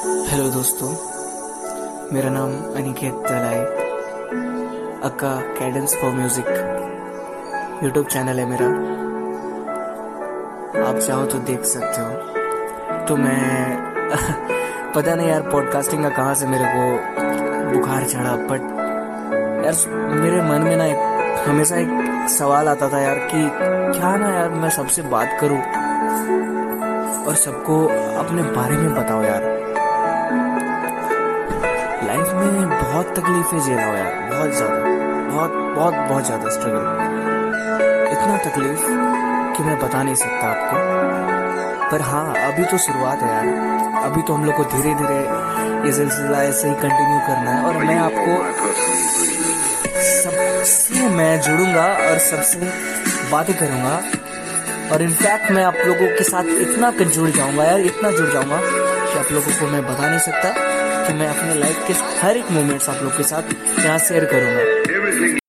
Hello दोस्तों। मेरा नाम Aniket Dalai. Aka cadence for music YouTube channel है मेरा। आप चाहो तो देख सकते हो। तो मैं पता नहीं यार पॉडकास्टिंग का कहाँ से मेरे को बुखार चढ़ा बट यार, मेरे मन में ना एक, हमेशा एक सवाल आता था यार कि क्या ना यार मैं सबसे बात करूँ? और सबको अपने बारे में बताओ यार। लाइफ में बहुत तकलीफें झेला हो यार, बहुत ज़्यादा। बहुत बहुत बहुत ज़्यादा स्ट्रगल इतना तकलीफ़ कि मैं बता नहीं सकता आपको। पर हाँ अभी तो शुरुआत है यार। अभी तो हम लोग को धीरे धीरे ये सिलसिला ऐसे ही कंटिन्यू करना है और मैं आपको सबसे, मैं जुड़ूँगा और सबसे बातें करूँगा। और इनफैक्ट मैं आप लोगों के साथ इतना जुड़ जाऊँगा यार, इतना जुड़ जाऊँगा कि आप लोगों को मैं बता नहीं सकता। कि मैं अपने लाइफ के हर एक मोमेंट्स आप लोग के साथ यहाँ शेयर करूँगा।